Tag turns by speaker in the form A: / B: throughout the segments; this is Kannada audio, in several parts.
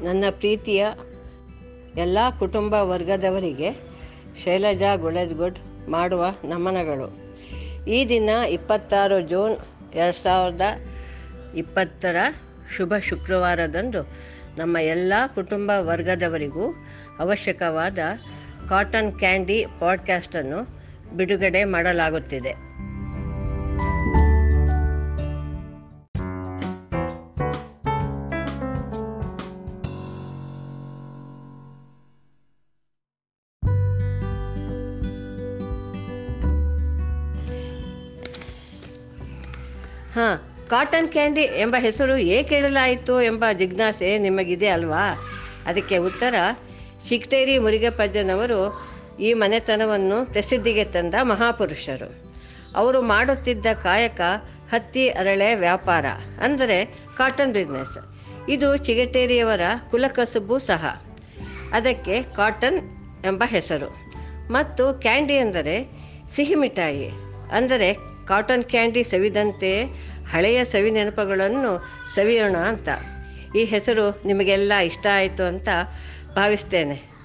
A: ನನ್ನ ಪ್ರೀತಿಯ ಎಲ್ಲ ಕುಟುಂಬ ವರ್ಗದವರಿಗೆ ಶೈಲಜಾ ಗುಳೆದ್ಗುಡ್ ಮಾಡುವ ನಮನಗಳು. ಈ ದಿನ ಇಪ್ಪತ್ತಾರು ಜೂನ್ ಎರಡು ಸಾವಿರದ ಇಪ್ಪತ್ತರ ಶುಭ ಶುಕ್ರವಾರದಂದು ನಮ್ಮ ಎಲ್ಲ ಕುಟುಂಬ ವರ್ಗದವರಿಗೂ ಅವಶ್ಯಕವಾದ ಕಾಟನ್ ಕ್ಯಾಂಡಿ ಪಾಡ್ಕ್ಯಾಸ್ಟನ್ನು ಬಿಡುಗಡೆ ಮಾಡಲಾಗುತ್ತಿದೆ. ಹಾಂ ಕಾಟನ್ ಕ್ಯಾಂಡಿ ಎಂಬ ಹೆಸರು ಏಕೆ ಇಡಲಾಯಿತು ಎಂಬ ಜಿಜ್ಞಾಸೆ ನಿಮಗಿದೆ ಅಲ್ವಾ? ಅದಕ್ಕೆ ಉತ್ತರ ಚಿಕ್ಟೇರಿ ಮುರುಗಪ್ಪಜ್ಜನವರು ಈ ಮನೆತನವನ್ನು ಪ್ರಸಿದ್ಧಿಗೆ ತಂದ ಮಹಾಪುರುಷರು. ಅವರು ಮಾಡುತ್ತಿದ್ದ ಕಾಯಕ ಹತ್ತಿ ಅರಳೆ ವ್ಯಾಪಾರ, ಅಂದರೆ ಕಾಟನ್ ಬಿಸ್ನೆಸ್ ಇದು ಚಿಗಟೇರಿಯವರ ಕುಲಕಸುಬು ಸಹ. ಅದಕ್ಕೆ ಕಾಟನ್ ಎಂಬ ಹೆಸರು. ಮತ್ತು ಕ್ಯಾಂಡಿ ಎಂದರೆ ಸಿಹಿ ಮಿಠಾಯಿ ಅಂದರೆ ಕಾಟನ್ ಕ್ಯಾಂಡಿ ಸವಿದಂತೆ ಹಳೆಯ ಸವಿ ನೆನಪುಗಳನ್ನು ಸವಿಯೋಣ ಅಂತ. ಈ ಹೆಸರು ನಿಮಗೆಲ್ಲ ಇಷ್ಟ ಆಯಿತು ಅಂತ ಭಾವಿಸ್ತೇನೆ.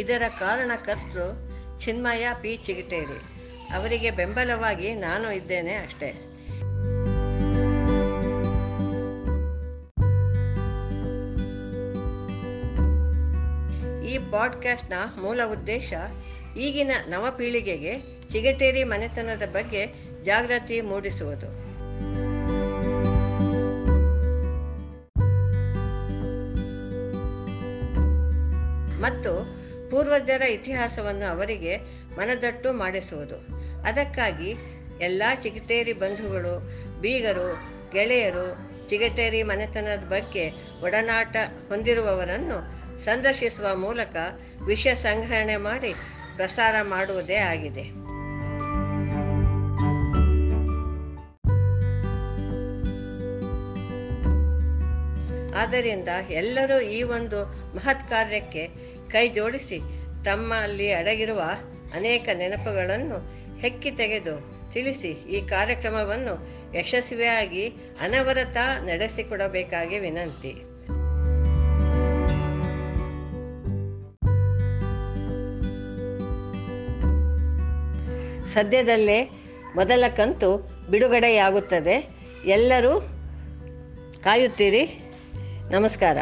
A: ಇದರ ಕಾರಣಕರ್ತರು ಚಿನ್ಮಯ ಪಿ. ಚಿಗಟೇರಿ. ಅವರಿಗೆ ಬೆಂಬಲವಾಗಿ ನಾನು ಇದ್ದೇನೆ ಅಷ್ಟೇ. ಈ ಪಾಡ್ಕಾಸ್ಟ್ನ ಮೂಲ ಉದ್ದೇಶ ಈಗಿನ ನವ ಪೀಳಿಗೆಗೆ ಚಿಗಟೇರಿ ಮನೆತನದ ಬಗ್ಗೆ ಜಾಗೃತಿ ಮೂಡಿಸುವುದು. ಮತ್ತು ಪೂರ್ವಜರ ಇತಿಹಾಸವನ್ನು ಅವರಿಗೆ ಮನದಟ್ಟು ಮಾಡಿಸುವುದು. ಅದಕ್ಕಾಗಿ ಎಲ್ಲ ಚಿಗಟೇರಿ ಬಂಧುಗಳು, ಬೀಗರು, ಗೆಳೆಯರು ಚಿಗಟೇರಿ ಮನೆತನದ ಬಗ್ಗೆ ಒಡನಾಟ ಹೊಂದಿರುವವರನ್ನು ಸಂದರ್ಶಿಸುವ ಮೂಲಕ ವಿಷಯ ಸಂಗ್ರಹಣೆ ಮಾಡಿ ಪ್ರಸಾರ ಮಾಡುವುದೇ ಆಗಿದೆ. ಆದ್ದರಿಂದ ಎಲ್ಲರೂ ಈ ಒಂದು ಮಹತ್ ಕಾರ್ಯಕ್ಕೆ ಕೈ ಜೋಡಿಸಿ ತಮ್ಮಲ್ಲಿ ಅಡಗಿರುವ ಅನೇಕ ನೆನಪುಗಳನ್ನು ಹೆಕ್ಕಿ ತೆಗೆದು ತಿಳಿಸಿ ಈ ಕಾರ್ಯಕ್ರಮವನ್ನು ಯಶಸ್ವಿಯಾಗಿ ಅನವರತ ನಡೆಸಿಕೊಡಬೇಕಾಗಿ ವಿನಂತಿ. ಸದ್ಯದಲ್ಲೇ ಮೊದಲ ಕಂತು ಬಿಡುಗಡೆಯಾಗುತ್ತದೆ. ಎಲ್ಲರೂ ಕಾಯುತ್ತೀರಿ. ನಮಸ್ಕಾರ.